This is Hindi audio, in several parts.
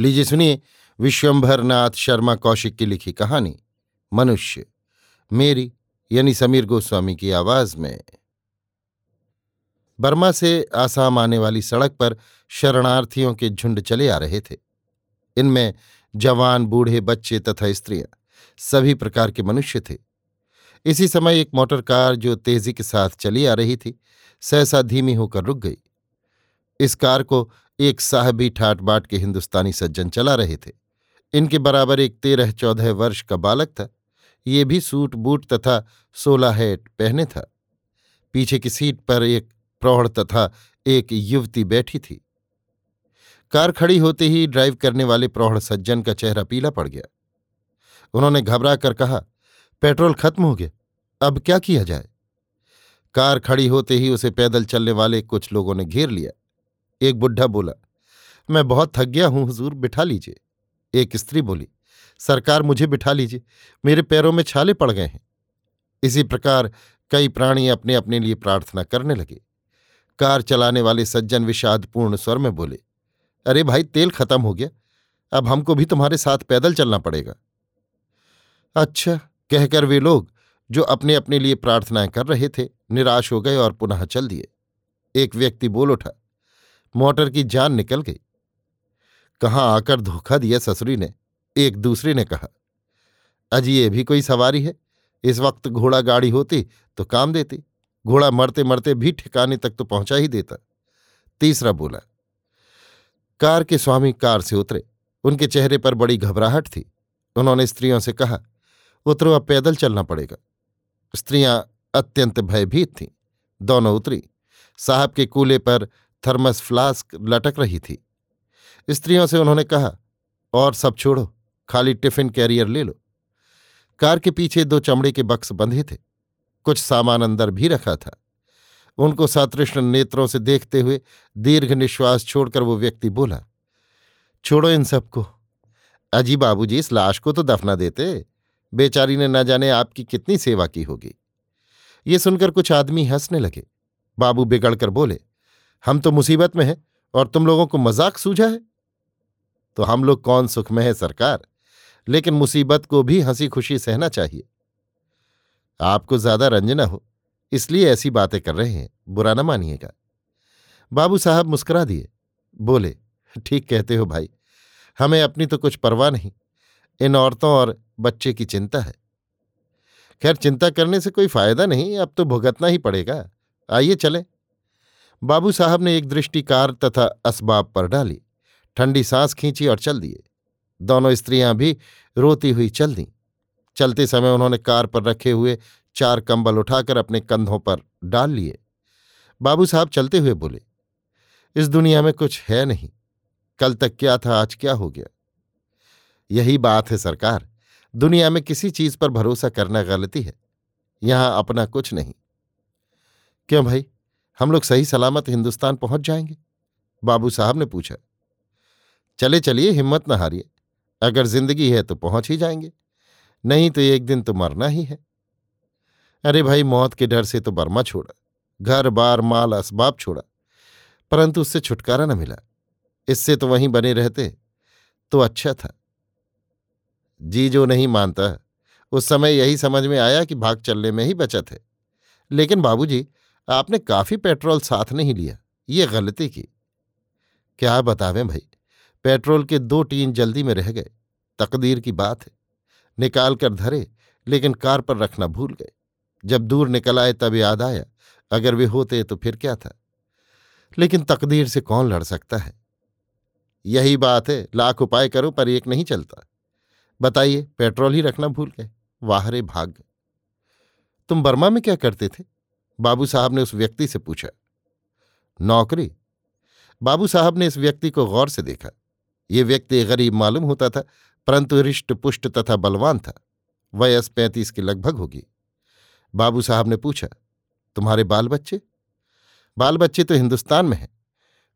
लीजिए सुनिए विश्वंभर नाथ शर्मा कौशिक की लिखी कहानी, मनुष्य, मेरी, यानी समीर गोस्वामी की आवाज़ में। बर्मा से आसाम आने वाली सड़क पर शरणार्थियों के झुंड चले आ रहे थे। इनमें जवान, बूढ़े, बच्चे तथा स्त्रियाँ, सभी प्रकार के मनुष्य थे। इसी समय एक मोटर कार जो तेज़ी के साथ चली आ रही थी, सहसा धीमी होकर रुक गई। इस कार को एक साहबी ठाट बाट के हिंदुस्तानी सज्जन चला रहे थे। इनके बराबर एक तेरह चौदह वर्ष का बालक था। ये भी सूट बूट तथा सोला हैट पहने था। पीछे की सीट पर एक प्रौढ़ तथा एक युवती बैठी थी। कार खड़ी होते ही ड्राइव करने वाले प्रौढ़ सज्जन का चेहरा पीला पड़ गया। उन्होंने घबरा कर कहा, पेट्रोल खत्म हो गया। अब क्या किया जाए? कार खड़ी होते ही उसे पैदल चलने वाले कुछ लोगों ने घेर लिया। एक बुढ़ा बोला, मैं बहुत थक गया हूँ, हुजूर, बिठा लीजिए। एक स्त्री बोली, सरकार मुझे बिठा लीजिए, मेरे पैरों में छाले पड़ गए हैं। इसी प्रकार कई प्राणी अपने अपने लिए प्रार्थना करने लगे। कार चलाने वाले सज्जन विषादपूर्ण स्वर में बोले, अरे भाई, तेल खत्म हो गया, अब हमको भी तुम्हारे साथ पैदल चलना पड़ेगा। अच्छा कहकर वे लोग, जो अपने अपने लिए प्रार्थनाएँ कर रहे थे, निराश हो गए और पुनः चल दिए। एक व्यक्ति बोल उठा मोटर की जान निकल गई। कहाँ आकर धोखा दिया ससुरी ने? एक दूसरे ने कहा, अजी ये भी कोई सवारी है? इस वक्त घोड़ा गाड़ी होती तो काम देती, घोड़ा मरते मरते भी ठिकाने तक तो पहुँचा ही देता। तीसरा बोला, कार के स्वामी कार से उतरे। उनके चेहरे पर बड़ी घबराहट थी। उन्होंने स्त्रियों से कहा, उतरो, अब पैदल चलना पड़ेगा। स्त्रियाँ अत्यंत भयभीत थीं। दोनों उतरी। साहब के कूले पर थर्मस फ्लास्क लटक रही थी। स्त्रियों से उन्होंने कहा, और सब छोड़ो, खाली टिफ़िन कैरियर ले लो। कार के पीछे दो चमड़े के बक्स बंधे थे। कुछ सामान अंदर भी रखा था। उनको सतृष्ण नेत्रों से देखते हुए दीर्घ निश्वास छोड़कर वो व्यक्ति बोला, छोड़ो इन सबको। अजी बाबूजी, इस लाश को तो दफना देते। बेचारी ने न जाने आपकी कितनी सेवा की होगी। ये सुनकर कुछ आदमी हंसने लगे। बाबू बिगड़कर बोले हम तो मुसीबत में हैं और तुम लोगों को मज़ाक सूझा है। तो हम लोग कौन सुख में है सरकार? लेकिन मुसीबत को भी हँसी खुशी सहना चाहिए। आपको ज़्यादा रंजना हो, इसलिए ऐसी बातें कर रहे हैं, बुरा न मानिएगा। बाबू साहब मुस्कुरा दिए, बोले, ठीक कहते हो भाई, हमें अपनी तो कुछ परवाह नहीं, इन औरतों और बच्चे की चिंता है। खैर, चिंता करने से कोई फ़ायदा नहीं, अब तो भुगतना ही पड़ेगा, आइए चलें। बाबू साहब ने एक दृष्टि कार तथा असबाब पर डाली। ठंडी सांस खींची और चल दिए। दोनों स्त्रियाँ भी रोती हुई चल दी। चलते समय उन्होंने कार पर रखे हुए चार कंबल उठाकर अपने कंधों पर डाल लिए। बाबू साहब चलते हुए बोले, इस दुनिया में कुछ है नहीं। कल तक क्या था, आज क्या हो गया? यही बात है सरकार। दुनिया में किसी चीज़ पर भरोसा करना गलती है। यहाँ अपना कुछ नहीं। क्यों भाई? हम लोग सही सलामत हिंदुस्तान पहुँच जाएँगे। बाबू साहब ने पूछा, चले चलिए, हिम्मत न हारिए। अगर ज़िंदगी है तो पहुँच ही जाएँगे, नहीं तो एक दिन तो मरना ही है। अरे भाई, मौत के डर से तो बर्मा छोड़ा, घर, बार, माल, असबाब छोड़ा, परंतु उससे छुटकारा न मिला। इससे तो वहीं बने रहते तो अच्छा था। जी जो नहीं मानता, उस समय यही समझ में आया कि भाग चलने में ही बचत है। लेकिन बाबूजी आपने काफ़ी पेट्रोल साथ नहीं लिया। ये गलती की। क्या बतावें भाई? पेट्रोल के दो टीन जल्दी में रह गए। तकदीर की बात है। निकाल कर धरे, लेकिन कार पर रखना भूल गए। जब दूर निकल आए, तब याद आया। अगर वे होते तो फिर क्या था? लेकिन तकदीर से कौन लड़ सकता है? यही बात है। लाख उपाय करो, पर एक नहीं चलता। बताइए, पेट्रोल ही रखना भूल गए। वाहरे भाग तुम बर्मा में क्या करते थे? बाबू साहब ने उस व्यक्ति से पूछा, नौकरी? बाबू साहब ने इस व्यक्ति को गौर से देखा। ये व्यक्ति गरीब मालूम होता था, परंतु हृष्ट पुष्ट तथा बलवान था। वयस पैंतीस के लगभग होगी। बाबू साहब ने पूछा, तुम्हारे बाल बच्चे बाल बच्चे तो हिंदुस्तान में हैं।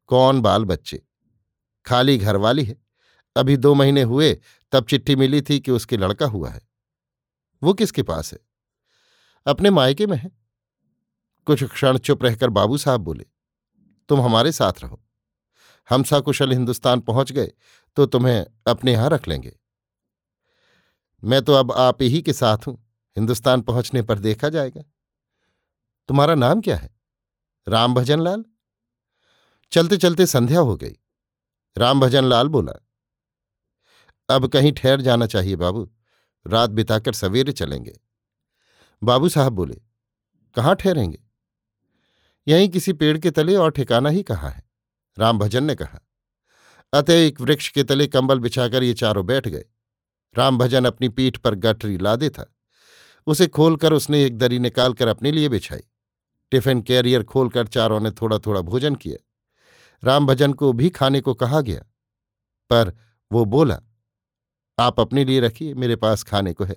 कौन बाल बच्चे खाली घरवाली है। अभी दो महीने हुए, तब चिट्ठी मिली थी कि उसके लड़का हुआ है। वो किसके पास है? अपने मायके में है। कुछ क्षण चुप रहकर बाबू साहब बोले, तुम हमारे साथ रहो। हम सकुशल हिंदुस्तान पहुँच गए तो तुम्हें अपने यहाँ रख लेंगे। मैं तो अब आप ही के साथ हूँ, हिंदुस्तान पहुँचने पर देखा जाएगा। तुम्हारा नाम क्या है? राम भजन लाल? चलते चलते संध्या हो गई। राम भजन लाल बोला, अब कहीं ठहर जाना चाहिए बाबू, रात बिताकर सवेरे चलेंगे। बाबू साहब बोले, कहाँ ठहरेंगे? यहीं किसी पेड़ के तले और ठिकाना ही कहाँ है? राम भजन ने कहा। अतः एक वृक्ष के तले कंबल बिछाकर ये चारों बैठ गए। राम भजन अपनी पीठ पर गठरी लादे था। उसे खोलकर उसने एक दरी निकालकर अपने लिए बिछाई। टिफ़िन कैरियर खोलकर चारों ने थोड़ा थोड़ा भोजन किया। राम भजन को भी खाने को कहा गया। पर वो बोला, आप अपने लिए रखिए, मेरे पास खाने को है।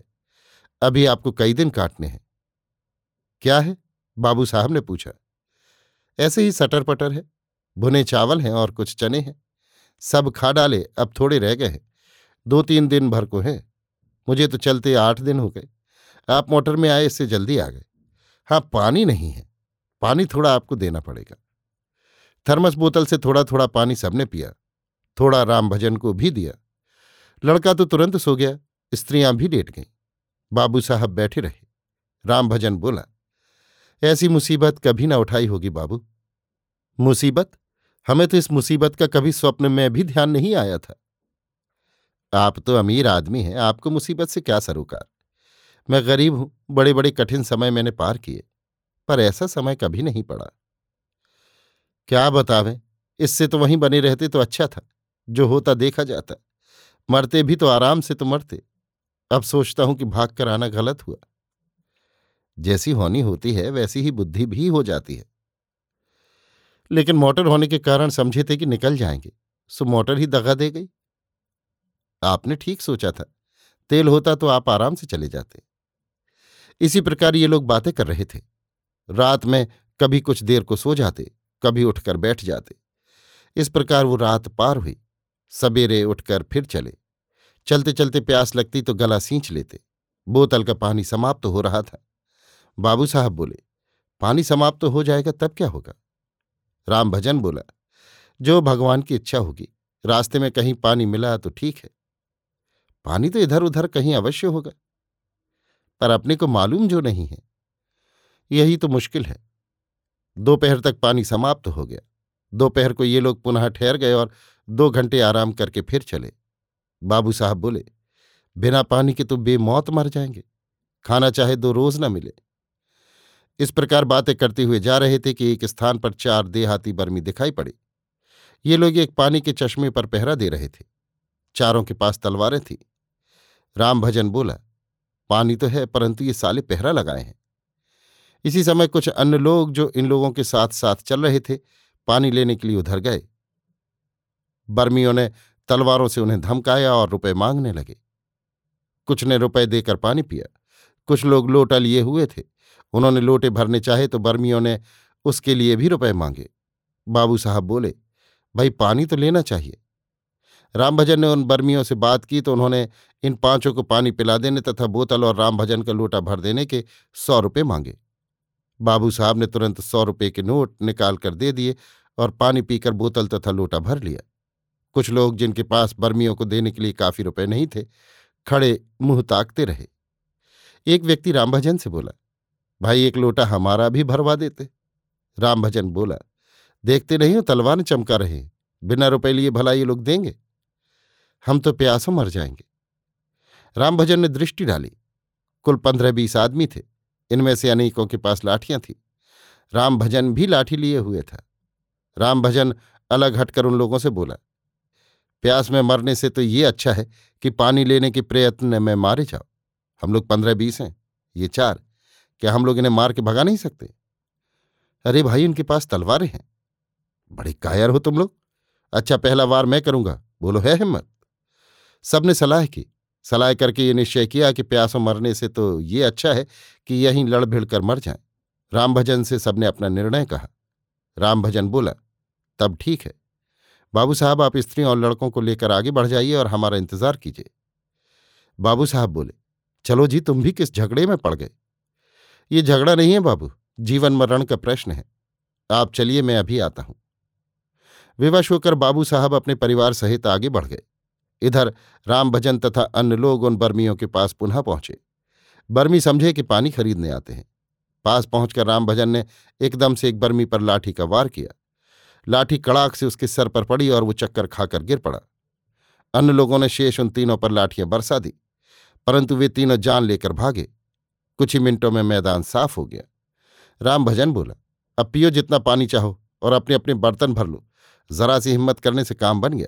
अभी आपको कई दिन काटने हैं। क्या है? बाबू साहब ने पूछा। ऐसे ही सटर पटर है, भुने चावल हैं और कुछ चने हैं। सब खा डाले, अब थोड़े रह गए हैं। दो तीन दिन भर को है। मुझे तो चलते आठ दिन हो गए। आप मोटर में आए, इससे जल्दी आ गए। हाँ पानी नहीं है। पानी थोड़ा आपको देना पड़ेगा। थर्मस बोतल से थोड़ा थोड़ा पानी सबने पिया। थोड़ा राम भजन को भी दिया। लड़का तो तुरंत सो गया। स्त्रियाँ भी लेट गईं। बाबू साहब बैठे रहे। राम भजन बोला ऐसी मुसीबत कभी ना उठाई होगी बाबू। मुसीबत? हमें तो इस मुसीबत का कभी स्वप्न में भी ध्यान नहीं आया था। आप तो अमीर आदमी हैं, आपको मुसीबत से क्या सरोकार? मैं गरीब हूँ बड़े बड़े कठिन समय मैंने पार किए, पर ऐसा समय कभी नहीं पड़ा। क्या बतावें, इससे तो वहीं बने रहते तो अच्छा था, जो होता देखा जाता। मरते भी तो आराम से तो मरते। अब सोचता हूँ कि भाग कर आना गलत हुआ। जैसी होनी होती है, वैसी ही बुद्धि भी हो जाती है। लेकिन मोटर होने के कारण समझे थे कि निकल जाएँगे, सो मोटर ही दगा दे गई। आपने ठीक सोचा था, तेल होता तो आप आराम से चले जाते। इसी प्रकार ये लोग बातें कर रहे थे। रात में कभी कुछ देर को सो जाते, कभी उठकर बैठ जाते। इस प्रकार वो रात पार हुई। सवेरे उठकर फिर चले। चलते चलते प्यास लगती तो गला सींच लेते। बोतल का पानी समाप्त तो हो रहा था। बाबू साहब बोले, पानी समाप्त तो हो जाएगा, तब क्या होगा? राम भजन बोला, जो भगवान की इच्छा होगी, रास्ते में कहीं पानी मिला तो ठीक है। पानी तो इधर उधर कहीं अवश्य होगा, पर अपने को मालूम जो नहीं है। यही तो मुश्किल है। दोपहर तक पानी समाप्त हो गया। दोपहर को ये लोग पुनः ठहर गए और दो घंटे आराम करके फिर चले। बाबू साहब बोले, बिना पानी के तो बेमौत मर जाएँगे। खाना चाहे दो रोज न मिले। इस प्रकार बातें करते हुए जा रहे थे कि एक स्थान पर चार देहाती बर्मी दिखाई पड़े। ये लोग एक पानी के चश्मे पर पहरा दे रहे थे। चारों के पास तलवारें थीं। राम भजन बोला, पानी तो है, परंतु ये साले पहरा लगाए हैं। इसी समय कुछ अन्य लोग जो इन लोगों के साथ साथ चल रहे थे, पानी लेने के लिए उधर गए। बर्मियों ने तलवारों से उन्हें धमकाया और रुपए मांगने लगे। कुछ ने रुपए देकर पानी पिया। कुछ लोग लोटा लिए हुए थे। उन्होंने लोटे भरने चाहे तो बर्मियों ने उसके लिए भी रुपए मांगे। बाबू साहब बोले, भाई, पानी तो लेना चाहिए। रामभजन ने उन बर्मियों से बात की तो उन्होंने इन पाँचों को पानी पिला देने तथा बोतल और रामभजन का लोटा भर देने के सौ रुपये मांगे। बाबू साहब ने तुरंत सौ रुपये के नोट निकाल कर दे दिए और पानी पीकर बोतल तथा लोटा भर लिया। कुछ लोग जिनके पास बर्मियों को देने के लिए काफ़ी रुपए नहीं थे, खड़े मुँह ताकते रहे। एक व्यक्ति रामभजन से बोला भाई एक लोटा हमारा भी भरवा देते। रामभजन बोला, देखते नहीं हो तलवार चमका रहे बिना रुपए लिए भला ये लोग देंगे? हम तो प्यासों मर जाएँगे। रामभजन ने दृष्टि डाली। कुल पंद्रह बीस आदमी थे, इनमें से अनेकों के पास लाठियाँ थीं। रामभजन भी लाठी लिए हुए था। रामभजन अलग हटकर उन लोगों से बोला, प्यास में मरने से तो ये अच्छा है कि पानी लेने के प्रयत्न में मारे जाओ। हम लोग पंद्रह बीस हैं, ये चार। क्या हम लोग इन्हें मार के भगा नहीं सकते? अरे भाई, इनके पास तलवारें हैं। बड़े कायर हो तुम लोग। अच्छा पहला वार मैं करूँगा। बोलो, है हिम्मत? सबने सलाह की। सलाह करके ये निश्चय किया कि प्यासों मरने से तो ये अच्छा है कि यहीं लड़ भिड़ कर मर जाए। रामभजन से सबने अपना निर्णय कहा। रामभजन बोला, तब ठीक है। बाबू साहब, आप स्त्रियों और लड़कों को लेकर आगे बढ़ जाइए और हमारा इंतज़ार कीजिए। बाबू साहब बोले, चलो जी, तुम भी किस झगड़े में पड़ गए? ये झगड़ा नहीं है बाबू, जीवन मरण का प्रश्न है। आप चलिए, मैं अभी आता हूँ। विवश होकर बाबू साहब अपने परिवार सहित आगे बढ़ गए। इधर राम भजन तथा अन्य लोग उन बर्मियों के पास पुनः पहुँचे। बर्मी समझे कि पानी खरीदने आते हैं। पास पहुंचकर राम भजन ने एकदम से एक बर्मी पर लाठी का वार किया। लाठी कड़ाक से उसके सर पर पड़ी और वो चक्कर खाकर गिर पड़ा। अन्य लोगों ने शेष उन तीनों पर लाठियाँ बरसा दी, परंतु वे तीनों जान लेकर भागे। कुछ ही मिनटों में मैदान साफ़ हो गया। राम भजन बोला, अब पियो जितना पानी चाहो और अपने अपने बर्तन भर लो। जरा सी हिम्मत करने से काम बन गया।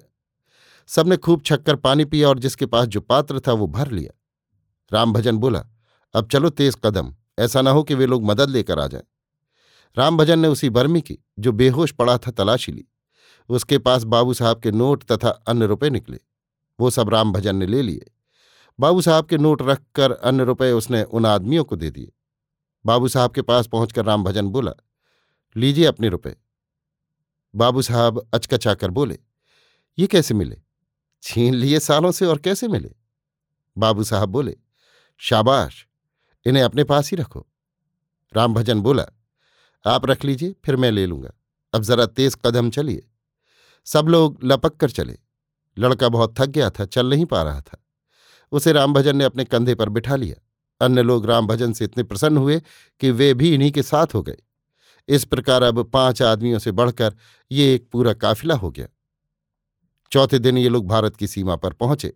सबने खूब छक्कर पानी पिया और जिसके पास जो पात्र था वो भर लिया। राम भजन बोला, अब चलो तेज कदम, ऐसा ना हो कि वे लोग मदद लेकर आ जाएँ। राम भजन ने उसी बर्मी की, जो बेहोश पड़ा था, तलाशी ली। उसके पास बाबू साहब के नोट तथा अन्य रुपए निकले। वो सब राम भजन ने ले लिए। बाबू साहब के नोट रखकर अन्य रुपए उसने उन आदमियों को दे दिए। बाबू साहब के पास पहुंचकर राम भजन बोला, लीजिए अपने रुपए। बाबू साहब अचकचाकर बोले, ये कैसे मिले? छीन लिए सालों से और कैसे मिले? बाबू साहब बोले, शाबाश, इन्हें अपने पास ही रखो। राम भजन बोला, आप रख लीजिए, फिर मैं ले लूँगा। अब जरा तेज कदम चलिए। सब लोग लपक कर चले। लड़का बहुत थक गया था, चल नहीं पा रहा था। उसे रामभजन ने अपने कंधे पर बिठा लिया। अन्य लोग रामभजन से इतने प्रसन्न हुए कि वे भी इन्हीं के साथ हो गए। इस प्रकार अब पाँच आदमियों से बढ़कर ये एक पूरा काफिला हो गया। चौथे दिन ये लोग भारत की सीमा पर पहुँचे।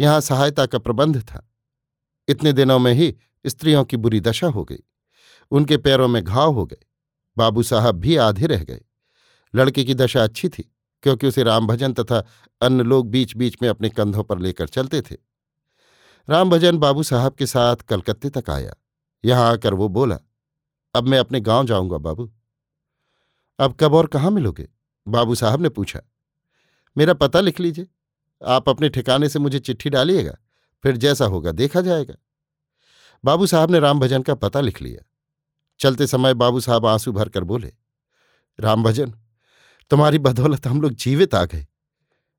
यहाँ सहायता का प्रबंध था। इतने दिनों में ही स्त्रियों की बुरी दशा हो गई। उनके पैरों में घाव हो गए। बाबू साहब भी आधे रह गए। लड़के की दशा अच्छी थी, क्योंकि उसे रामभजन तथा अन्य लोग बीच बीच में अपने कंधों पर लेकर चलते थे। रामभजन बाबू साहब के साथ कलकत्ते तक आया। यहाँ आकर वो बोला, अब मैं अपने गाँव जाऊँगा बाबू। अब कब और कहाँ मिलोगे? बाबू साहब ने पूछा, मेरा पता लिख लीजिए। आप अपने ठिकाने से मुझे चिट्ठी डालिएगा, फिर जैसा होगा देखा जाएगा। बाबू साहब ने राम भजन का पता लिख लिया। चलते समय बाबू साहब आँसू भरकर बोले राम भजन तुम्हारी बदौलत हम लोग जीवित आ गए।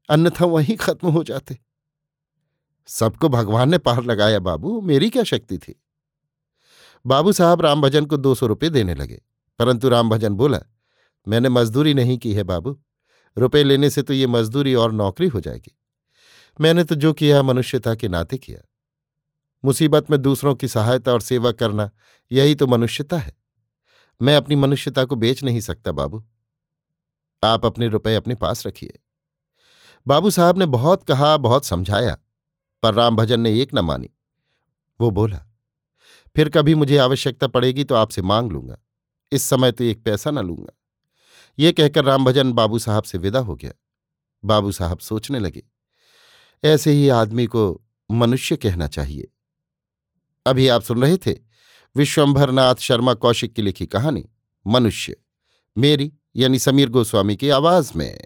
अन्यथा वहीं खत्म हो जाते। सबको भगवान ने पार लगाया, बाबू। मेरी क्या शक्ति थी? बाबू साहब राम भजन को दो सौ रुपये देने लगे, परंतु राम भजन बोला, मैंने मजदूरी नहीं की है, बाबू। रुपए लेने से तो ये मजदूरी और नौकरी हो जाएगी। मैंने तो जो किया, मनुष्यता के नाते किया। मुसीबत में दूसरों की सहायता और सेवा करना, यही तो मनुष्यता है। मैं अपनी मनुष्यता को बेच नहीं सकता, बाबू। आप अपने रुपए अपने पास रखिए। बाबू साहब ने बहुत कहा, बहुत समझाया। पर राम भजन ने एक न मानी। वो बोला, फिर कभी मुझे आवश्यकता पड़ेगी तो आपसे मांग लूँगा। इस समय तो एक पैसा न लूँगा। ये कहकर रामभजन बाबू साहब से विदा हो गया। बाबू साहब सोचने लगे, ऐसे ही आदमी को मनुष्य कहना चाहिए। अभी आप सुन रहे थे विश्वंभरनाथ शर्मा कौशिक की लिखी कहानी, मनुष्य, मेरी यानी समीर गोस्वामी की आवाज़ में।